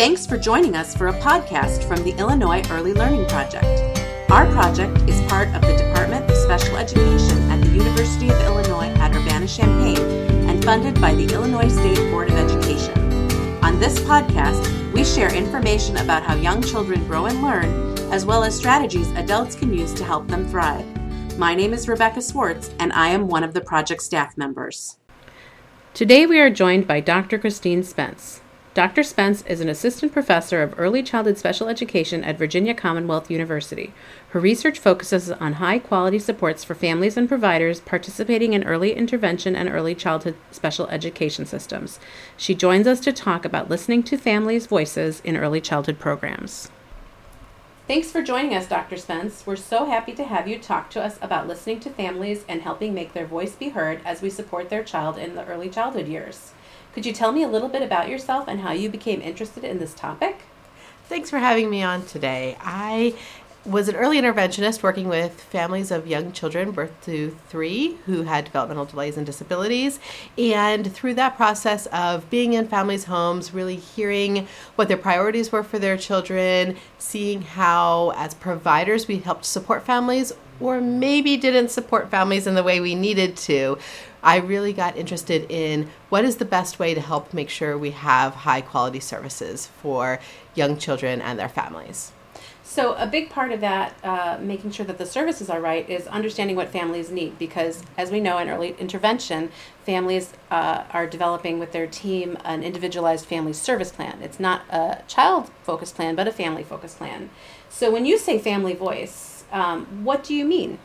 Thanks for joining us for a podcast from the Illinois Early Learning Project. Our project is part of the Department of Special Education at the University of Illinois at Urbana-Champaign and funded by the Illinois State Board of Education. On this podcast, we share information about how young children grow and learn, as well as strategies adults can use to help them thrive. My name is Rebecca Swartz, and I am one of the project staff members. Today we are joined by Dr. Christine Spence. Dr. Spence is an assistant professor of early childhood special education at Virginia Commonwealth University. Her research focuses on high quality supports for families and providers participating in early intervention and early childhood special education systems. She joins us to talk about listening to families' voices in early childhood programs. Thanks for joining us, Dr. Spence. We're so happy to have you talk to us about listening to families and helping make their voice be heard as we support their child in the early childhood years. Could you tell me a little bit about yourself and how you became interested in this topic? Thanks for having me on today. I was an early interventionist working with families of young children, birth to three, who had developmental delays and disabilities. And through that process of being in families' homes, really hearing what their priorities were for their children, seeing how, as providers, we helped support families or maybe didn't support families in the way we needed to, I really got interested in what is the best way to help make sure we have high quality services for young children and their families. So, a big part of that, uh, making sure that the services are right, is understanding what families need because, as we know in early intervention, families uh, are developing with their team an individualized family service plan. It's not a child focused plan, but a family focused plan. So, when you say family voice, um, what do you mean?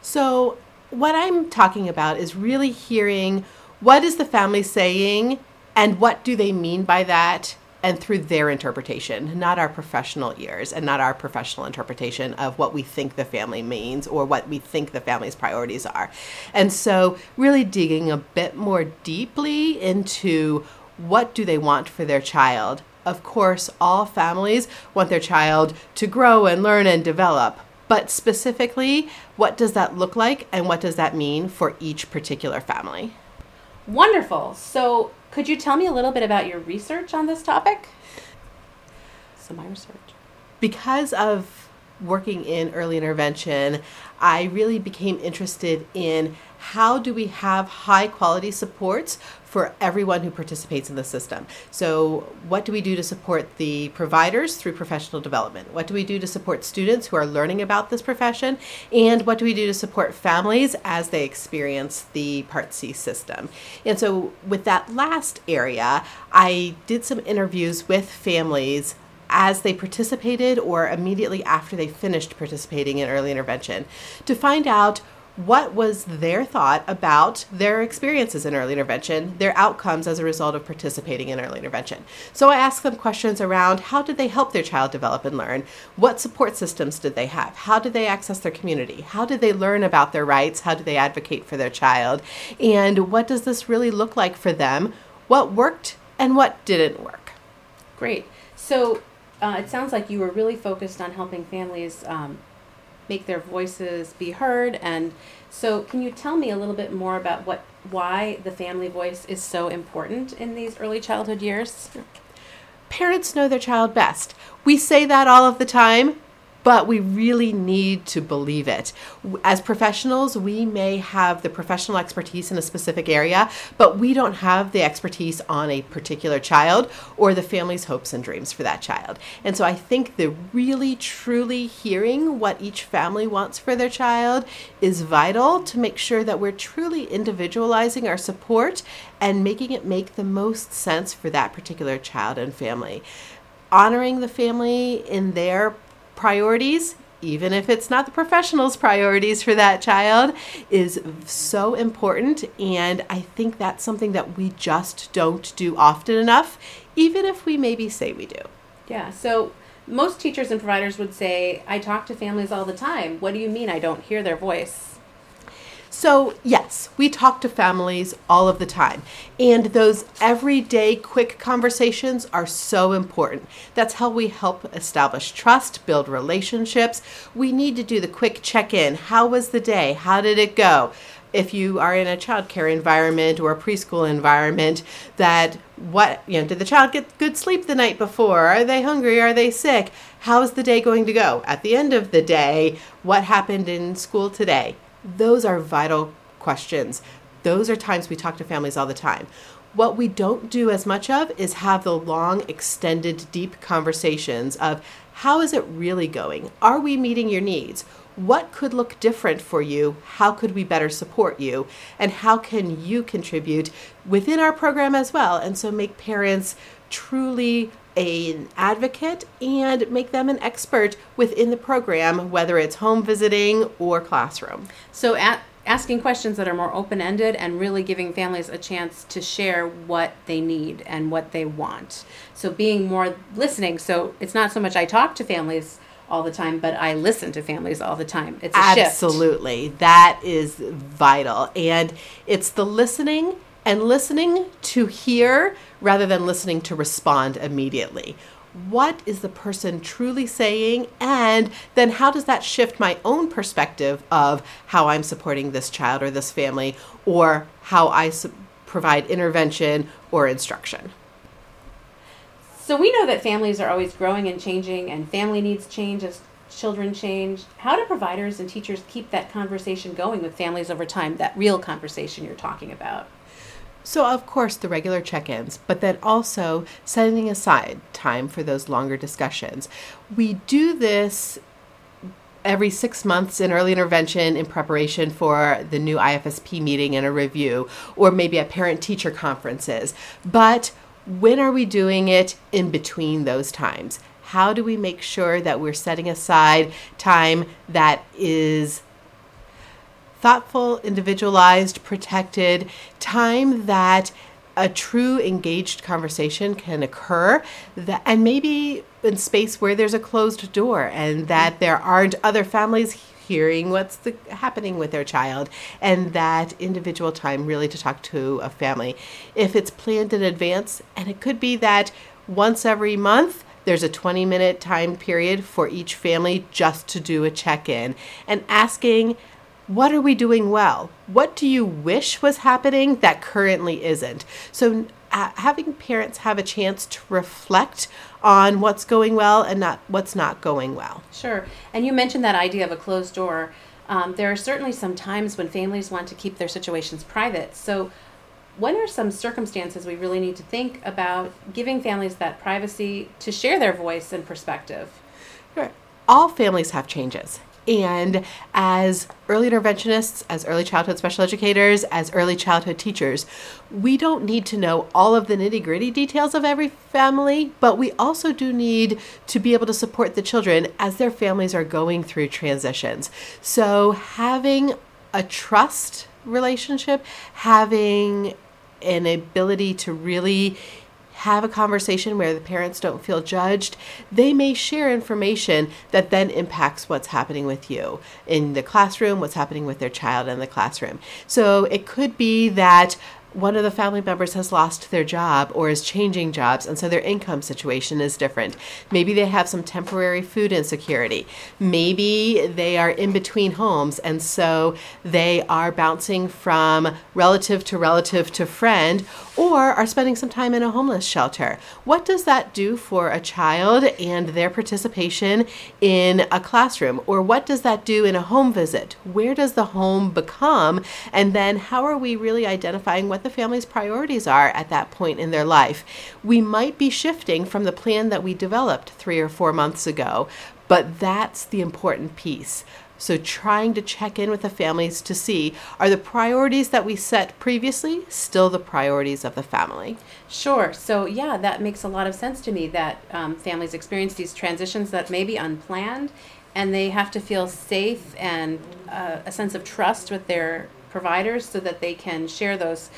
So, what I'm talking about is really hearing what is the family saying and what do they mean by that and through their interpretation, not our professional ears and not our professional interpretation of what we think the family means or what we think the family's priorities are. And so, really digging a bit more deeply into what do they want for their child. Of course, all families want their child to grow and learn and develop, but specifically, what does that look like and what does that mean for each particular family? Wonderful. So, could you tell me a little bit about your research on this topic? So, my research. Because of working in early intervention, I really became interested in how do we have high quality supports for everyone who participates in the system. So, what do we do to support the providers through professional development? What do we do to support students who are learning about this profession? And what do we do to support families as they experience the Part C system? And so, with that last area, I did some interviews with families as they participated or immediately after they finished participating in early intervention to find out what was their thought about their experiences in early intervention, their outcomes as a result of participating in early intervention. So I asked them questions around how did they help their child develop and learn? What support systems did they have? How did they access their community? How did they learn about their rights? How did they advocate for their child? And what does this really look like for them? What worked and what didn't work? Great. So uh, it sounds like you were really focused on helping families um, make their voices be heard. And so, can you tell me a little bit more about what why the family voice is so important in these early childhood years? Parents know their child best. We say that all of the time, but we really need to believe it. As professionals, we may have the professional expertise in a specific area, but we don't have the expertise on a particular child or the family's hopes and dreams for that child. And so I think the really truly hearing what each family wants for their child is vital to make sure that we're truly individualizing our support and making it make the most sense for that particular child and family honoring the family in their priorities, even if it's not the professional's priorities for that child, is so important. And I think that's something that we just don't do often enough, even if we maybe say we do. Yeah. So most teachers and providers would say, I talk to families all the time. What do you mean I don't hear their voice? So, yes, we talk to families all of the time. And those everyday quick conversations are so important. That's how we help establish trust, build relationships. We need to do the quick check in. How was the day? How did it go? if you are in a childcare environment or a preschool environment that what you know did the child get good sleep the night before are they hungry are they sick how's the day going to go at the end of the day what happened in school today those are vital questions those are times we talk to families all the time what we don't do as much of is have the long extended deep conversations of how is it really going are we meeting your needs what could look different for you? How could we better support you? And how can you contribute within our program as well? And so make parents truly an advocate and make them an expert within the program, whether it's home visiting or classroom. So, at asking questions that are more open ended and really giving families a chance to share what they need and what they want. So, being more listening. So, it's not so much I talk to families all the time, but I listen to families all the time. It's absolutely shift. that is vital, and it's the listening and listening to hear rather than listening to respond immediately. What is the person truly saying? And then how does that shift my own perspective of how I'm supporting this child or this family or how I su- provide intervention or instruction? So we know that families are always growing and changing, and family needs change as children change. How do providers and teachers keep that conversation going with families over time, that real conversation you're talking about? So, of course, the regular check ins, but then also setting aside time for those longer discussions. We do this every six months in early intervention in preparation for the new IFSP meeting and a review, or maybe at parent teacher conferences. But when are we doing it in between those times? How do we make sure that we're setting aside time that is thoughtful, individualized, protected, time that a true engaged conversation can occur that, and maybe in space where there's a closed door and that there aren't other families hearing what's the, happening with their child and that individual time really to talk to a family. If it's planned in advance, and it could be that once every month, there's a 20 minute time period for each family just to do a check in and asking, what are we doing well? What do you wish was happening that currently isn't? So, uh, having parents have a chance to reflect on what's going well and not what's not going well. Sure. And you mentioned that idea of a closed door. Um, there are certainly some times when families want to keep their situations private. So, what are some circumstances we really need to think about giving families that privacy to share their voice and perspective? Sure. All families have changes. And as early interventionists, as early childhood special educators, as early childhood teachers, we don't need to know all of the nitty gritty details of every family, but we also do need to be able to support the children as their families are going through transitions. So having a trust relationship, having an ability to really have a conversation where the parents don't feel judged, they may share information that then impacts what's happening with you in the classroom, what's happening with their child in the classroom. So it could be that one of the family members has lost their job or is changing jobs, and so their income situation is different. Maybe they have some temporary food insecurity. Maybe they are in between homes, and so they are bouncing from relative to relative to friend or are spending some time in a homeless shelter. What does that do for a child and their participation in a classroom? Or what does that do in a home visit? Where does the home become? And then how are we really identifying what the family's priorities are at that point in their life. We might be shifting from the plan that we developed three or four months ago, but that's the important piece. So, trying to check in with the families to see are the priorities that we set previously still the priorities of the family? Sure. So, yeah, that makes a lot of sense to me that um, families experience these transitions that may be unplanned and they have to feel safe and uh, a sense of trust with their providers so that they can share those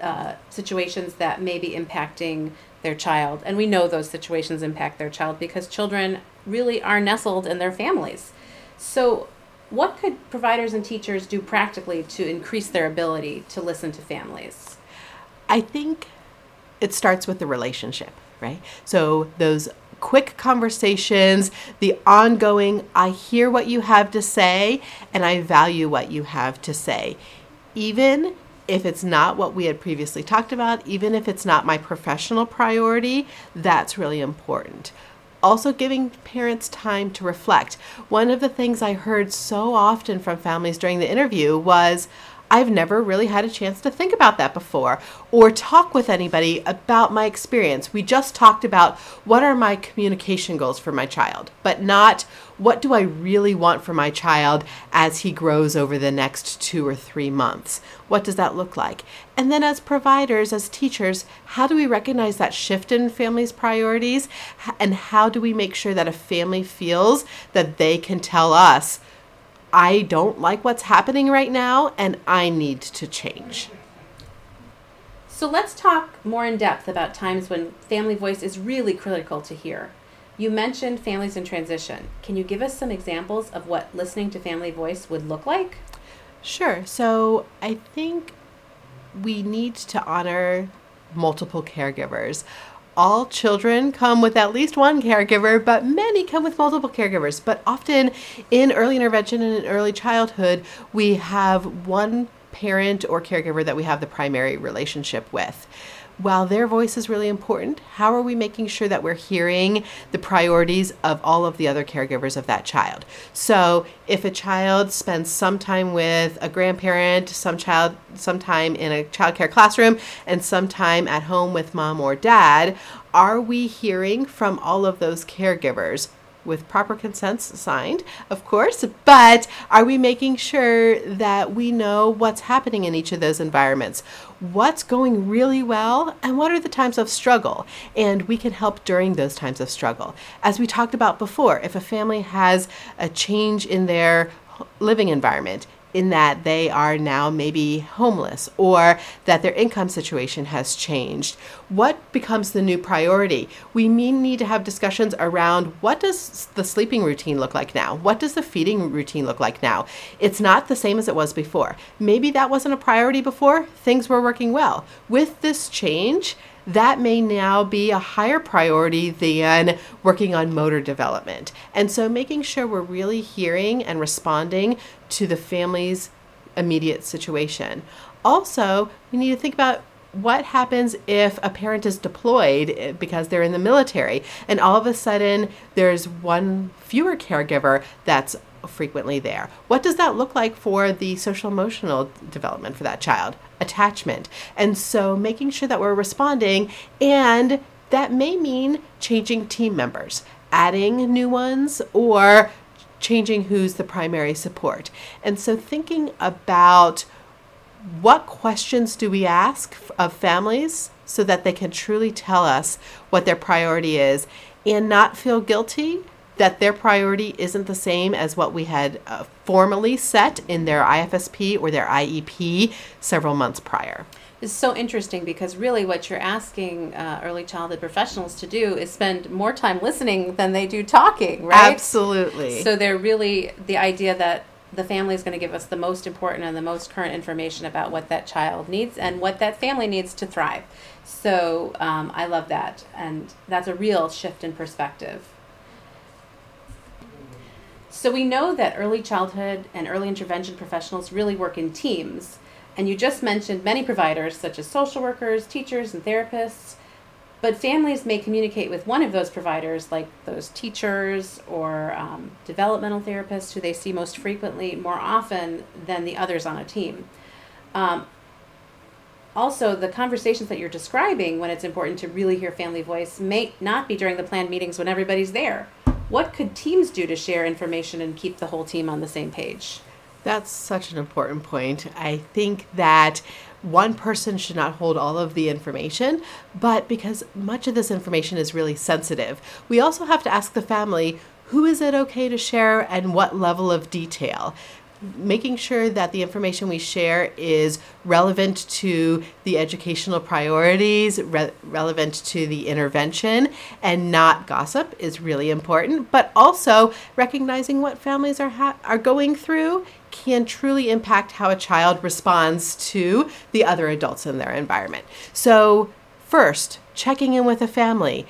uh, situations that may be impacting their child. And we know those situations impact their child because children really are nestled in their families. So, what could providers and teachers do practically to increase their ability to listen to families? I think it starts with the relationship, right? So, those quick conversations, the ongoing, I hear what you have to say and I value what you have to say even if it's not what we had previously talked about, even if it's not my professional priority, that's really important. Also, giving parents time to reflect. One of the things I heard so often from families during the interview was, I've never really had a chance to think about that before or talk with anybody about my experience. We just talked about what are my communication goals for my child, but not what do I really want for my child as he grows over the next two or three months. What does that look like? And then, as providers, as teachers, how do we recognize that shift in families' priorities? And how do we make sure that a family feels that they can tell us? I don't like what's happening right now and I need to change. So let's talk more in depth about times when family voice is really critical to hear. You mentioned families in transition. Can you give us some examples of what listening to family voice would look like? Sure. So I think we need to honor multiple caregivers all children come with at least one caregiver, but many come with multiple caregivers. But often in early intervention and in early childhood, we have one parent or caregiver that we have the primary relationship with while their voice is really important, how are we making sure that we're hearing the priorities of all of the other caregivers of that child? So, if a child spends some time with a grandparent, some child some time in a childcare classroom, and some time at home with mom or dad, are we hearing from all of those caregivers with proper consents signed, of course, but are we making sure that we know what's happening in each of those environments? What's going really well, and what are the times of struggle? And we can help during those times of struggle. As we talked about before, if a family has a change in their living environment, in that they are now maybe homeless or that their income situation has changed. What becomes the new priority? We need to have discussions around what does the sleeping routine look like now? What does the feeding routine look like now? It's not the same as it was before. Maybe that wasn't a priority before, things were working well. With this change, that may now be a higher priority than working on motor development. And so making sure we're really hearing and responding to the family's immediate situation. Also, we need to think about what happens if a parent is deployed eh, because they're in the military and all of a sudden there's one fewer caregiver that's frequently there. What does that look like for the social emotional development for that child? Attachment. And so making sure that we're responding, and that may mean changing team members, adding new ones, or changing who's the primary support. And so thinking about what questions do we ask of families so that they can truly tell us what their priority is and not feel guilty that their priority isn't the same as what we had uh, formally set in their IFSP or their IEP several months prior. It's so interesting because really what you're asking uh, early childhood professionals to do is spend more time listening than they do talking, right? Absolutely. So they're really the idea that the family is going to give us the most important and the most current information about what that child needs and what that family needs to thrive. So um, I love that. And that's a real shift in perspective. So we know that early childhood and early intervention professionals really work in teams. And you just mentioned many providers, such as social workers, teachers, and therapists. But families may communicate with one of those providers, like those teachers or um, developmental therapists who they see most frequently, more often than the others on a team. Um, also, the conversations that you're describing when it's important to really hear family voice may not be during the planned meetings when everybody's there. What could teams do to share information and keep the whole team on the same page? That's such an important point. I think that one person should not hold all of the information, but because much of this information is really sensitive, we also have to ask the family who is it okay to share and what level of detail making sure that the information we share is relevant to the educational priorities, re- relevant to the intervention, and not gossip is really important. But also recognizing what families are ha- are going through can truly impact how a child responds to the other adults in their environment. So, first, checking in with a family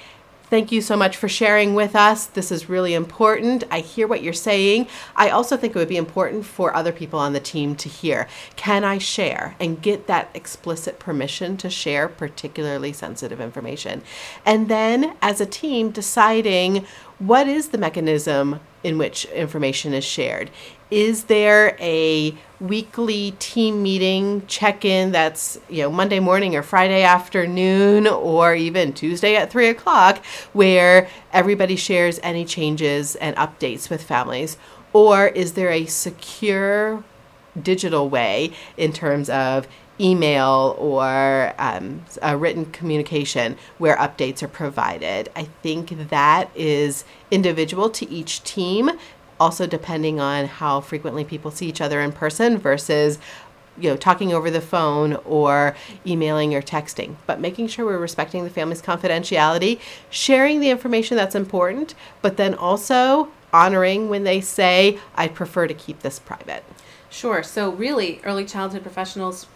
Thank you so much for sharing with us. This is really important. I hear what you're saying. I also think it would be important for other people on the team to hear. Can I share and get that explicit permission to share particularly sensitive information? And then, as a team, deciding what is the mechanism in which information is shared? Is there a weekly team meeting check-in that's you know Monday morning or Friday afternoon or even Tuesday at three o'clock where everybody shares any changes and updates with families? Or is there a secure digital way in terms of email or um, a written communication where updates are provided. I think that is individual to each team, also depending on how frequently people see each other in person versus you know talking over the phone or emailing or texting but making sure we're respecting the family's confidentiality sharing the information that's important but then also honoring when they say i prefer to keep this private Sure. So, really, early childhood professionals,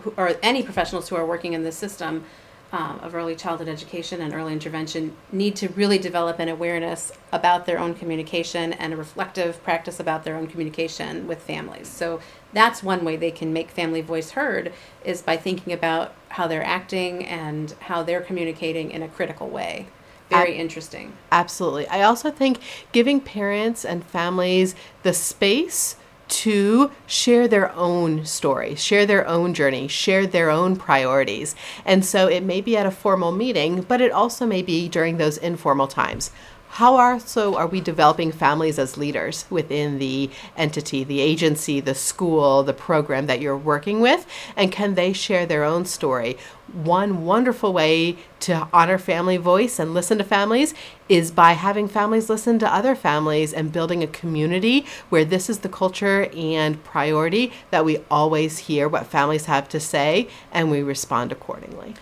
who, or any professionals who are working in the system um, of early childhood education and early intervention, need to really develop an awareness about their own communication and a reflective practice about their own communication with families. So, that's one way they can make family voice heard is by thinking about how they're acting and how they're communicating in a critical way. Very interesting. Absolutely. I also think giving parents and families the space to share their own story, share their own journey, share their own priorities. And so it may be at a formal meeting, but it also may be during those informal times. How also are we developing families as leaders within the entity, the agency, the school, the program that you're working with? And can they share their own story? One wonderful way to honor family voice and listen to families is by having families listen to other families and building a community where this is the culture and priority that we always hear what families have to say and we respond accordingly.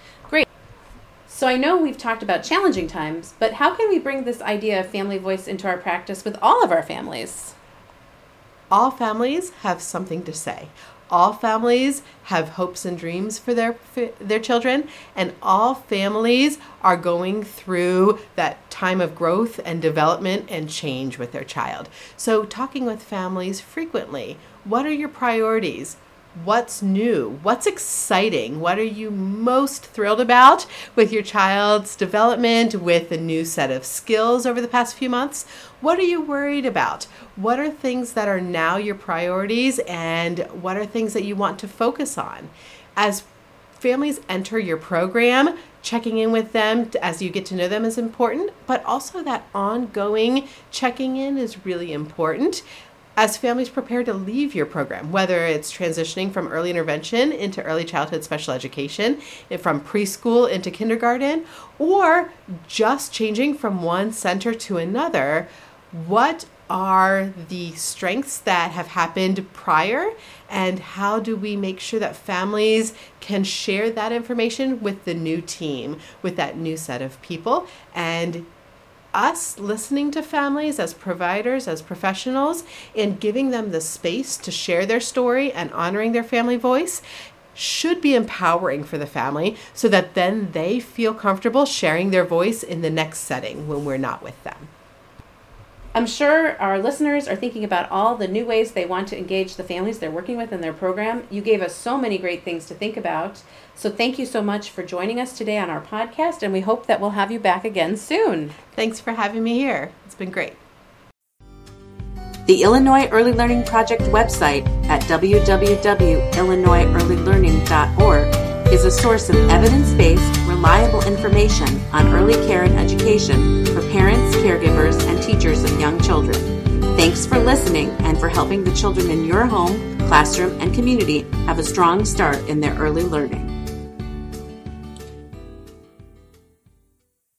So I know we've talked about challenging times, but how can we bring this idea of family voice into our practice with all of our families? All families have something to say. All families have hopes and dreams for their for their children, and all families are going through that time of growth and development and change with their child. So talking with families frequently, what are your priorities? What's new, what's exciting, what are you most thrilled about with your child's development, with a new set of skills over the past few months? What are you worried about? What are things that are now your priorities, and what are things that you want to focus on? As families enter your program, checking in with them as you get to know them is important, but also that ongoing checking in is really important as families prepare to leave your program, whether it's transitioning from early intervention into early childhood special education, from preschool into kindergarten, or just changing from one center to another, what are the strengths that have happened prior? And how do we make sure that families can share that information with the new team with that new set of people and us listening to families as providers, as professionals, and giving them the space to share their story and honoring their family voice should be empowering for the family so that then they feel comfortable sharing their voice in the next setting when we're not with them. I'm sure our listeners are thinking about all the new ways they want to engage the families they're working with in their program. You gave us so many great things to think about. So thank you so much for joining us today on our podcast, and we hope that we'll have you back again soon. Thanks for having me here. It's been great. The Illinois Early Learning Project website at www.illinoisearlylearning.org is a source of evidence based, reliable information on early care and education for parents, caregivers, and teachers of young children. Thanks for listening and for helping the children in your home, classroom, and community have a strong start in their early learning.